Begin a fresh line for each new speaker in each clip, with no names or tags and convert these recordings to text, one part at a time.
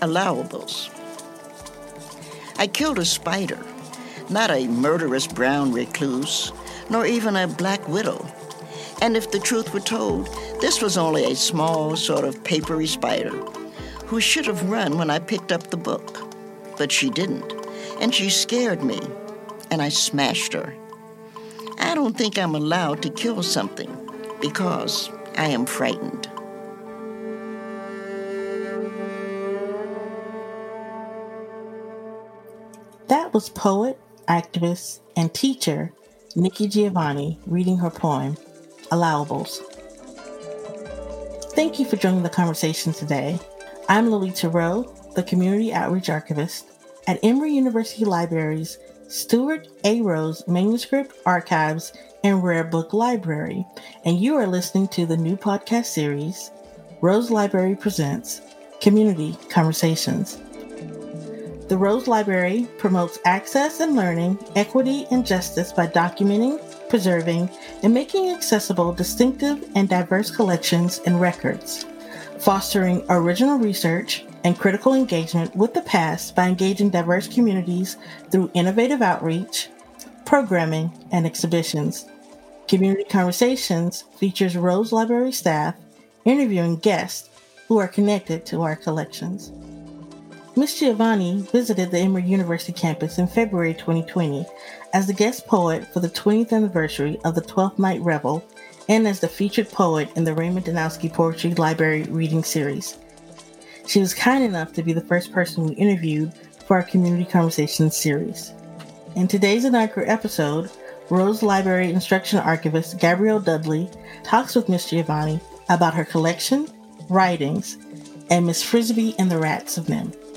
Allowables. I killed a spider, not a murderous brown recluse, nor even a black widow. And if the truth were told, this was only a small, sort of papery spider who should have run when I picked up the book. But she didn't, and she scared me, and I smashed her. I don't think I'm allowed to kill something because I am frightened.
That was poet, activist, and teacher Nikki Giovanni reading her poem, Allowables. Thank you for joining the conversation today. I'm Lolita Rowe, the Community Outreach Archivist at Emory University Libraries Stuart A. Rose Manuscript Archives and Rare Book Library, and you are listening to the new podcast series, Rose Library Presents Community Conversations. The Rose Library promotes access and learning, equity, and justice by documenting, preserving, and making accessible distinctive and diverse collections and records, fostering original research and critical engagement with the past by engaging diverse communities through innovative outreach, programming, and exhibitions. Community Conversations features Rose Library staff interviewing guests who are connected to our collections. Miss Giovanni visited the Emory University campus in February 2020 as the guest poet for the 20th anniversary of the 12th Night Revel and as the featured poet in the Raymond Danowski Poetry Library reading series. She was kind enough to be the first person we interviewed for our Community Conversations series. In today's inaugural episode, Rose Library Instruction Archivist Gabrielle Dudley talks with Miss Giovanni about her collection, writings, and Miss Frisby and the Rats of NIMH.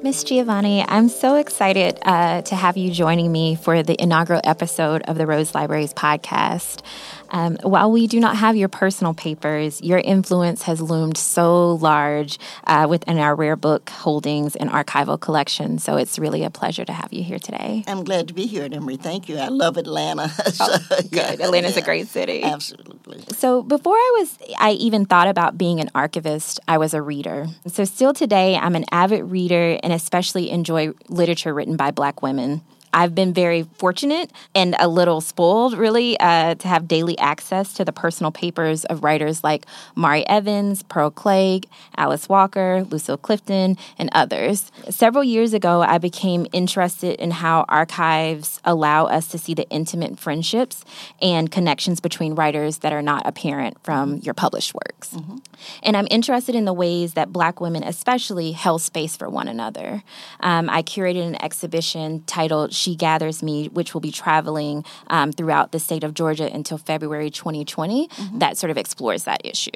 Miss Giovanni, I'm so excited uh, to have you joining me for the inaugural episode of the Rose Libraries podcast. Um, while we do not have your personal papers, your influence has loomed so large uh, within our rare book holdings and archival collection. So it's really a pleasure to have you here today.
I'm glad to be here at Emory. Thank you. I love Atlanta.
so, oh, good. Yeah, Atlanta's yeah. a great city.
Absolutely.
So before I was, I even thought about being an archivist, I was a reader. So still today, I'm an avid reader and especially enjoy literature written by Black women. I've been very fortunate and a little spoiled, really, uh, to have daily access to the personal papers of writers like Mari Evans, Pearl Cleage, Alice Walker, Lucille Clifton, and others. Several years ago, I became interested in how archives allow us to see the intimate friendships and connections between writers that are not apparent from your published works. Mm-hmm. And I'm interested in the ways that Black women, especially, held space for one another. Um, I curated an exhibition titled she Gathers Me, which will be traveling um, throughout the state of Georgia until February 2020, mm-hmm. that sort of explores that issue.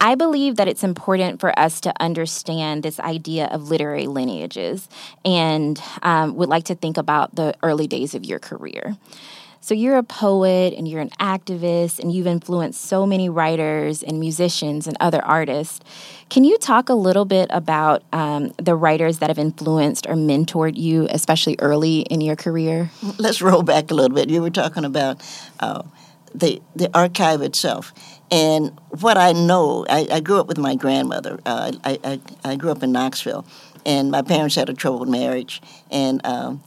I believe that it's important for us to understand this idea of literary lineages and um, would like to think about the early days of your career. So you're a poet and you're an activist and you've influenced so many writers and musicians and other artists. Can you talk a little bit about um, the writers that have influenced or mentored you, especially early in your career?
Let's roll back a little bit. You were talking about uh, the the archive itself. And what I know, I, I grew up with my grandmother. Uh, I, I, I, grew up in Knoxville, and my parents had a troubled marriage. And um,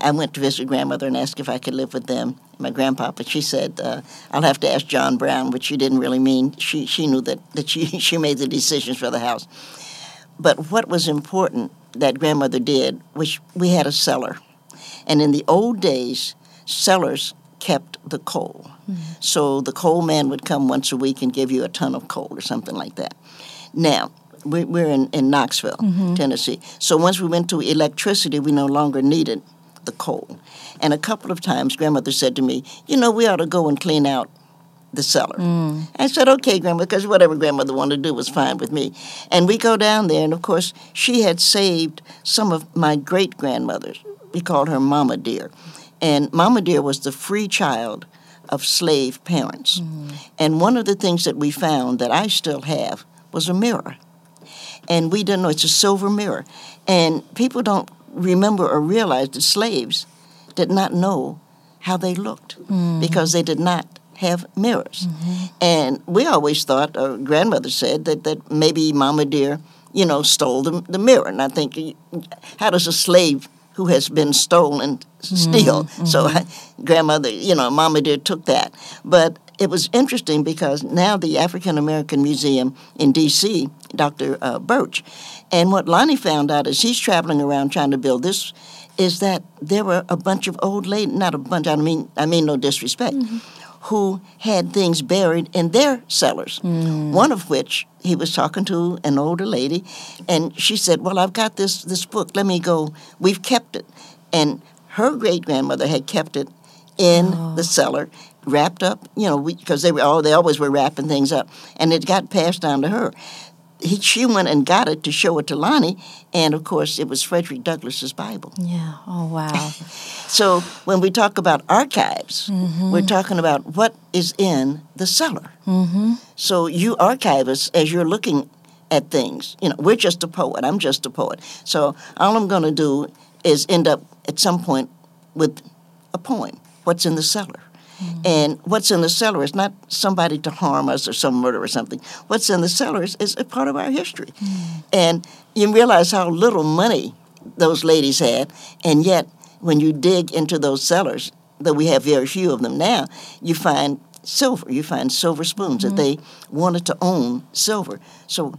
I went to visit grandmother and asked if I could live with them, my grandpa. But she said, uh, "I'll have to ask John Brown," which she didn't really mean. She she knew that that she she made the decisions for the house. But what was important that grandmother did was we had a cellar, and in the old days, cellars kept the coal. Mm-hmm. So the coal man would come once a week and give you a ton of coal or something like that. Now, we're in, in Knoxville, mm-hmm. Tennessee. So once we went to electricity, we no longer needed the coal. And a couple of times, grandmother said to me, You know, we ought to go and clean out the cellar. Mm. I said, Okay, grandma, because whatever grandmother wanted to do was fine with me. And we go down there, and of course, she had saved some of my great grandmothers. We called her Mama Dear. And Mama Dear was the free child of slave parents. Mm. And one of the things that we found that I still have was a mirror. And we didn't know it's a silver mirror. And people don't remember or realize that slaves did not know how they looked mm. because they did not have mirrors. And we always thought, or grandmother said, that, that maybe Mama Dear, you know, stole the, the mirror. And I think, how does a slave who has been stolen steal? So grandmother, you know, Mama Dear took that. But it was interesting because now the African American Museum in D.C., Dr. Uh, Bunch, and what Lonnie found out is he's traveling around trying to build this, is that there were a bunch of old ladies, not a bunch, I mean, I mean no disrespect, who had things buried in their cellars. Mm. One of which he was talking to an older lady, and she said, "Well, I've got this this book. Let me go. We've kept it." And her great grandmother had kept it in oh. the cellar, wrapped up. You know, because they were oh, they always were wrapping things up, and it got passed down to her. He, she went and got it to show it to Lonnie, and of course, it was Frederick Douglass's Bible.
Yeah. Oh, wow.
So when we talk about archives, we're talking about what is in the cellar. Mm-hmm. So you archivists, as you're looking at things, you know, we're just a poet. I'm just a poet. So all I'm going to do is end up at some point with a poem. What's in the cellar? Mm-hmm. And what's in the cellar is not somebody to harm us or some murder or something. What's in the cellar is, is a part of our history. Mm. And you realize how little money those ladies had, and yet when you dig into those cellars, though we have very few of them now, you find silver. You find silver spoons that mm-hmm. they wanted to own silver. So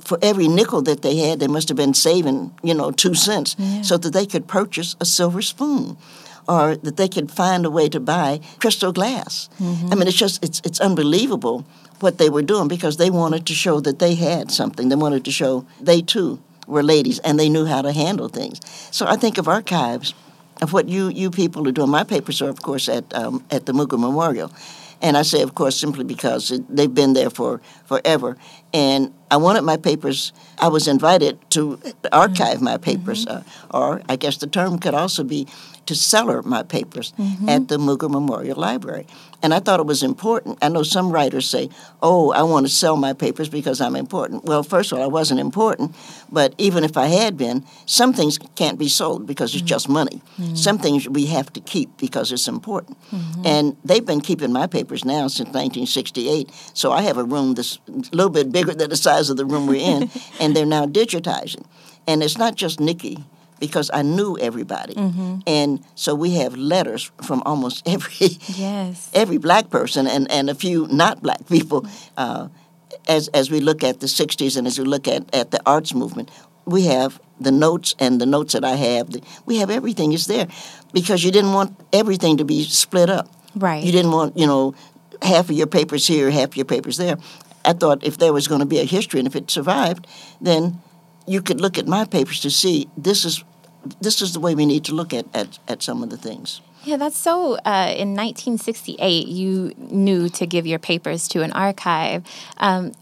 for every nickel that they had, they must have been saving, you know, two cents so that they could purchase a silver spoon or that they could find a way to buy crystal glass. I mean, it's just, it's, it's unbelievable what they were doing because they wanted to show that they had something. They wanted to show they too were ladies and they knew how to handle things. So I think of archives of what you, you people are doing. My papers are, of course, at, um, at the Mugar Memorial. And I say, of course, simply because it, they've been there for forever. And I wanted my papers, I was invited to archive my papers, mm-hmm. uh, or I guess the term could also be to cellar my papers mm-hmm. at the Mugar Memorial Library. And I thought it was important. I know some writers say, oh, I want to sell my papers because I'm important. Well, first of all, I wasn't important, but even if I had been, some things can't be sold because it's just mm-hmm. money. Some things we have to keep because it's important. And they've been keeping my papers now since 1968. So I have a room that's a little bit bigger than the size of the room we're in, and they're now digitizing. And it's not just Nikki because I knew everybody. And so we have letters from almost every
Yes.
every black person and, and a few not black people. Uh, as as we look at the '60s and as we look at, at the arts movement, we have the notes and the notes that I have. The, we have everything is there because you didn't want everything to be split up.
Right.
You didn't want you know half of your papers here, half of your papers there. I thought if there was going to be a history and if it survived, then you could look at my papers to see this is this is the way we need to look at, at, at some of the things.
Yeah, that's so. Uh, in 1968, you knew to give your papers to an archive. Um,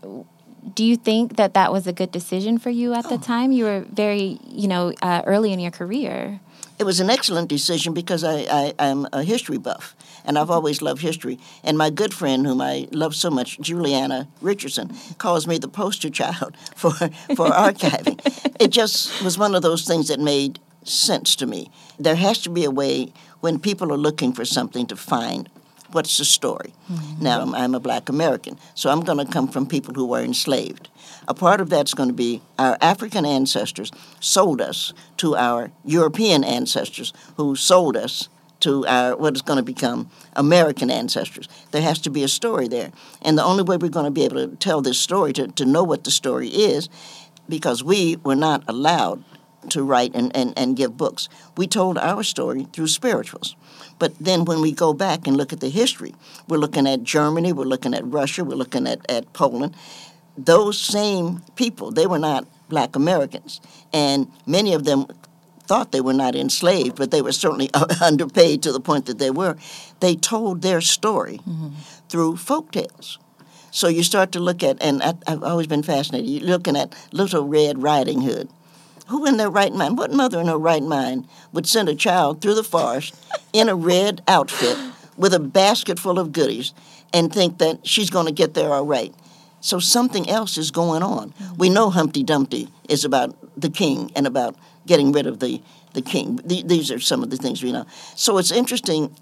do you think that that was a good decision for you at the time? You were very, you know, uh, early in your career.
It was an excellent decision because I, I, I'm a history buff and I've always loved history. And my good friend, whom I love so much, Julieanna Richardson, calls me the poster child for, for archiving. It just was one of those things that made sense to me. There has to be a way when people are looking for something to find what's the story. Mm-hmm. Now, I'm, I'm a black American, so I'm going to come from people who were enslaved. A part of that's going to be our African ancestors sold us to our European ancestors who sold us to our what is going to become American ancestors. There has to be a story there. And the only way we're going to be able to tell this story, to, to know what the story is, because we were not allowed to write and, and, and give books. We told our story through spirituals. But then when we go back and look at the history, we're looking at Germany, we're looking at Russia, we're looking at, at Poland. Those same people, they were not black Americans. And many of them thought they were not enslaved, but they were certainly underpaid to the point that they were. They told their story through folk tales. So you start to look at, and I, I've always been fascinated, you're looking at Little Red Riding Hood. Who in their right mind, what mother in her right mind would send a child through the forest in a red outfit with a basket full of goodies and think that she's going to get there all right? So something else is going on. We know Humpty Dumpty is about the king and about getting rid of the, the king. The- These are some of the things we know. So it's interesting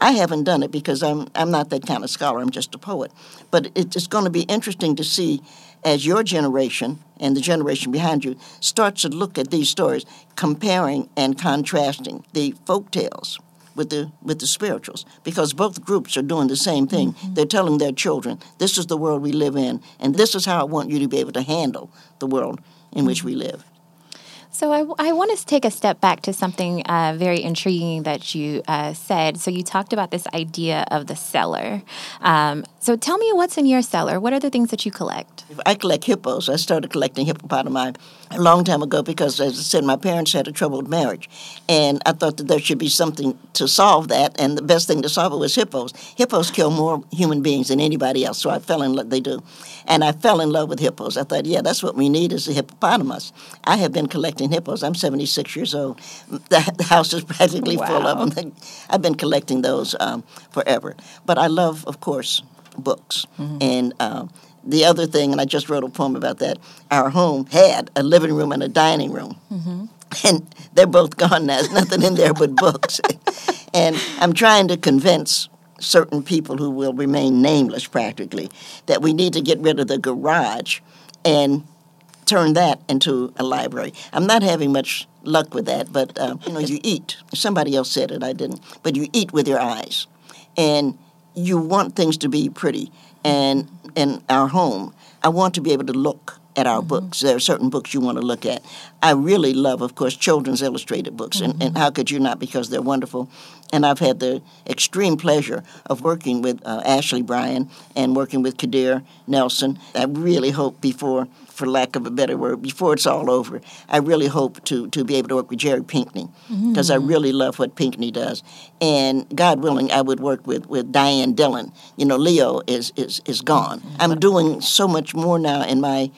I haven't done it because I'm I'm not that kind of scholar. I'm just a poet. But it's going to be interesting to see as your generation and the generation behind you starts to look at these stories, comparing and contrasting the folk tales with the with the spirituals because both groups are doing the same thing. Mm-hmm. They're telling their children, "This is the world we live in, and this is how I want you to be able to handle the world in which we live."
So I, I want to take a step back to something uh, very intriguing that you uh, said. So you talked about this idea of the cellar. Um, so tell me what's in your cellar. What are the things that you collect?
I collect hippos. I started collecting hippopotami a long time ago because, as I said, my parents had a troubled marriage, and I thought that there should be something to solve that. And the best thing to solve it was hippos. Hippos kill more human beings than anybody else, so I fell in love. They do, and I fell in love with hippos. I thought, yeah, that's what we need is a hippopotamus. I have been collecting hippos. I'm 76 years old. The, the house is practically
wow.
full of them. I've been collecting those um, forever. But I love, of course, books. Mm-hmm. And uh, the other thing, and I just wrote a poem about that, our home had a living room and a dining room. Mm-hmm. And they're both gone now. There's nothing in there but books. and I'm trying to convince certain people who will remain nameless practically that we need to get rid of the garage and turn that into a library. I'm not having much luck with that, but uh, you know, you eat. Somebody else said it, I didn't. But you eat with your eyes, and you want things to be pretty. And in our home, I want to be able to look at our mm-hmm. books. There are certain books you want to look at. I really love, of course, children's illustrated books, mm-hmm. and, and how could you not? Because they're wonderful. And I've had the extreme pleasure of working with uh, Ashley Bryan and working with Kadir Nelson. I really hope before for lack of a better word, before it's all over, I really hope to, to be able to work with Jerry Pinkney because mm-hmm. I really love what Pinkney does. And God willing, I would work with, with Diane Dillon. You know, Leo is, is, is gone. Mm-hmm. I'm doing so much more now in my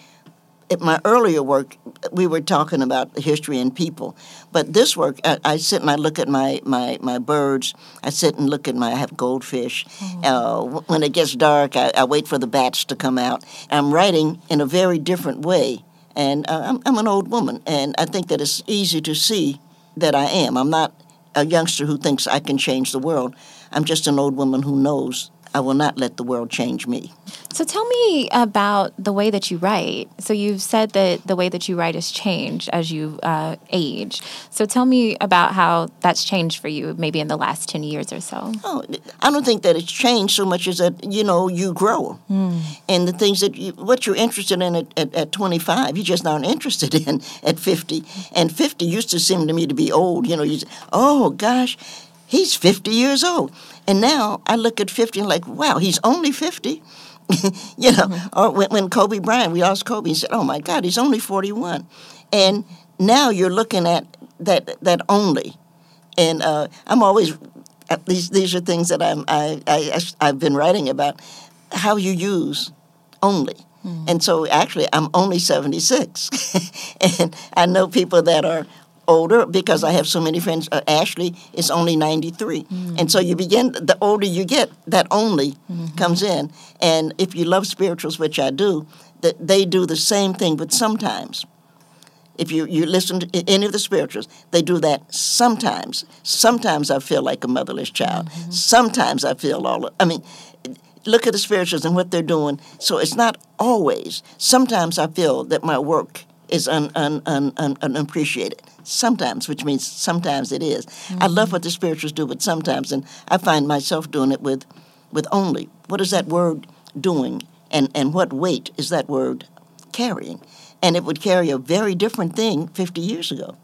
in my earlier work, we were talking about history and people, but this work, I, I, sit and I look at my, my, my birds. I sit and look at my, I have goldfish. Mm-hmm. Uh, when it gets dark, I, I, wait for the bats to come out. I'm writing in a very different way, and uh, I'm, I'm an old woman, and I think that it's easy to see that I am. I'm not a youngster who thinks I can change the world. I'm just an old woman who knows I will not let the world change me.
So tell me about the way that you write. So you've said that the way that you write has changed as you uh, age. So tell me about how that's changed for you, maybe in the last ten years or so.
Oh, I don't think that it's changed so much as that you know you grow, mm. and the things that you, what you're interested in at, at, at 25, you just aren't interested in at 50. And 50 used to seem to me to be old. You know, you say, oh gosh, he's 50 years old. And now I look at 50 and like, wow, he's only 50. you know, mm-hmm. or when, when Kobe Bryant, we asked Kobe, he said, oh my God, he's only 41. And now you're looking at that, that only. And uh, I'm always, uh, these, these are things that I'm, I, I, I've been writing about, how you use only. Mm. And so actually, I'm only 76. and I know people that are older because I have so many friends. Uh, Ashley is only 93. Mm-hmm. And so you begin, the older you get, that only mm-hmm. comes in. And if you love spirituals, which I do, that they do the same thing, but sometimes. If you, you listen to any of the spirituals, they do that sometimes. Sometimes I feel like a motherless child. Mm-hmm. Sometimes I feel all, I mean, look at the spirituals and what they're doing. So it's not always. Sometimes I feel that my work is un, un, un, un, unappreciated sometimes, which means sometimes it is. Mm-hmm. I love what the spirituals do, but sometimes, and I find myself doing it with, with only. What is that word doing, and, and what weight is that word carrying? And it would carry a very different thing 50 years ago.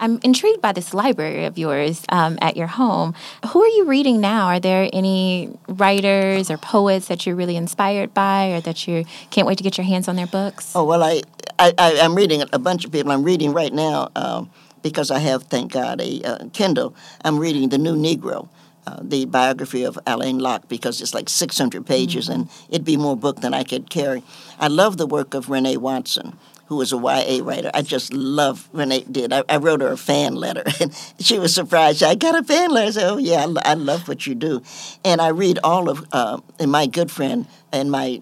I'm intrigued by this library of yours um, at your home. Who are you reading now? Are there any writers or poets that you're really inspired by, or that you can't wait to get your hands on their books?
Oh well, I, I, I am reading a bunch of people. I'm reading right now. Um, because I have, thank God, a uh, Kindle. I'm reading The New Negro. Uh, the biography of Alain Locke because it's like 600 pages mm-hmm. and it'd be more book than I could carry. I love the work of Renee Watson, who was a YA writer. I just love Renee did. I, I wrote her a fan letter and she was surprised. I got a fan letter. I said, oh, yeah, I, I love what you do. And I read all of, uh, and my good friend and my,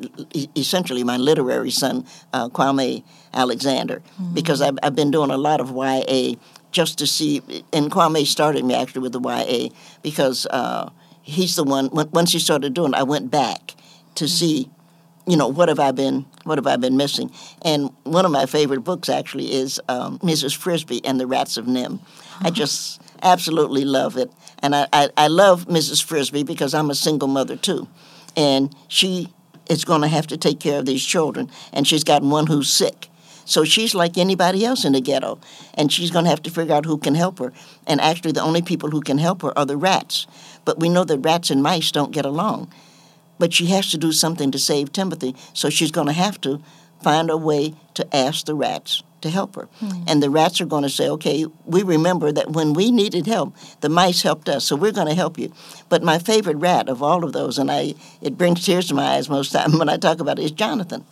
essentially my literary son, uh, Kwame Alexander mm-hmm. because I've, I've been doing a lot of YA just to see. And Kwame started me actually with the YA because uh, he's the one. Once he started doing, it, I went back to see, you know, what have I been, what have I been missing? And one of my favorite books actually is um, Mrs. Frisby and the Rats of NIMH. I just absolutely love it, and I, I, I love Mrs. Frisby because I'm a single mother too, and she is going to have to take care of these children, and she's got one who's sick. So she's like anybody else in the ghetto, and she's going to have to figure out who can help her. And actually, the only people who can help her are the rats. But we know that rats and mice don't get along. But she has to do something to save Timothy, so she's going to have to find a way to ask the rats to help her. Mm. And the rats are going to say, okay, we remember that when we needed help, the mice helped us, so we're going to help you. But my favorite rat of all of those, and I it brings tears to my eyes most time when I talk about it, is Jonathan.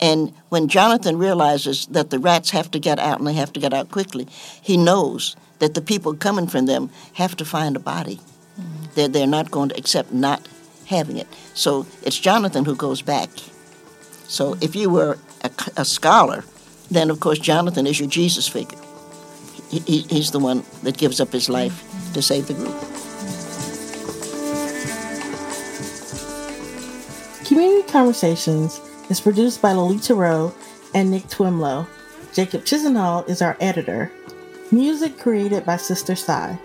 And when Jonathan realizes that the rats have to get out and they have to get out quickly, he knows that the people coming from them have to find a body. Mm-hmm. They're, they're not going to accept not having it. So it's Jonathan who goes back. So if you were a, a scholar, then of course Jonathan is your Jesus figure. He, he, he's the one that gives up his life to save the group.
Community Conversations is produced by Lolita Rowe and Nick Twemlow. Jacob Chisenhall is our editor. Music created by Sister Sai.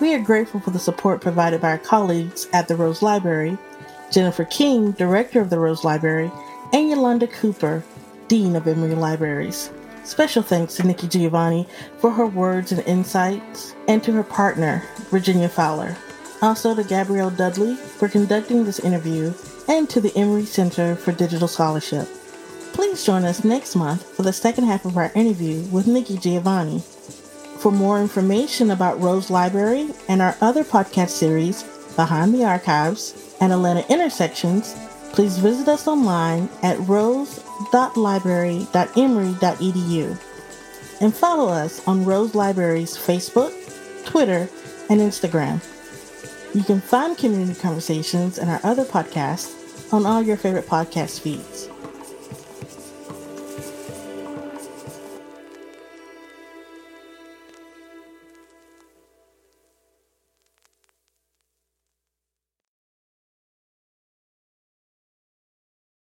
We are grateful for the support provided by our colleagues at the Rose Library, Jennifer King, Director of the Rose Library, and Yolanda Cooper, Dean of Emory Libraries. Special thanks to Nikki Giovanni for her words and insights, and to her partner, Virginia Fowler. Also to Gabrielle Dudley for conducting this interview and to the Emory Center for Digital Scholarship. Please join us next month for the second half of our interview with Nikki Giovanni. For more information about Rose Library and our other podcast series, Behind the Archives and Atlanta Intersections, please visit us online at rose.library.emory.edu and follow us on Rose Library's Facebook, Twitter, and Instagram. You can find community conversations and our other podcasts on all your favorite podcast feeds.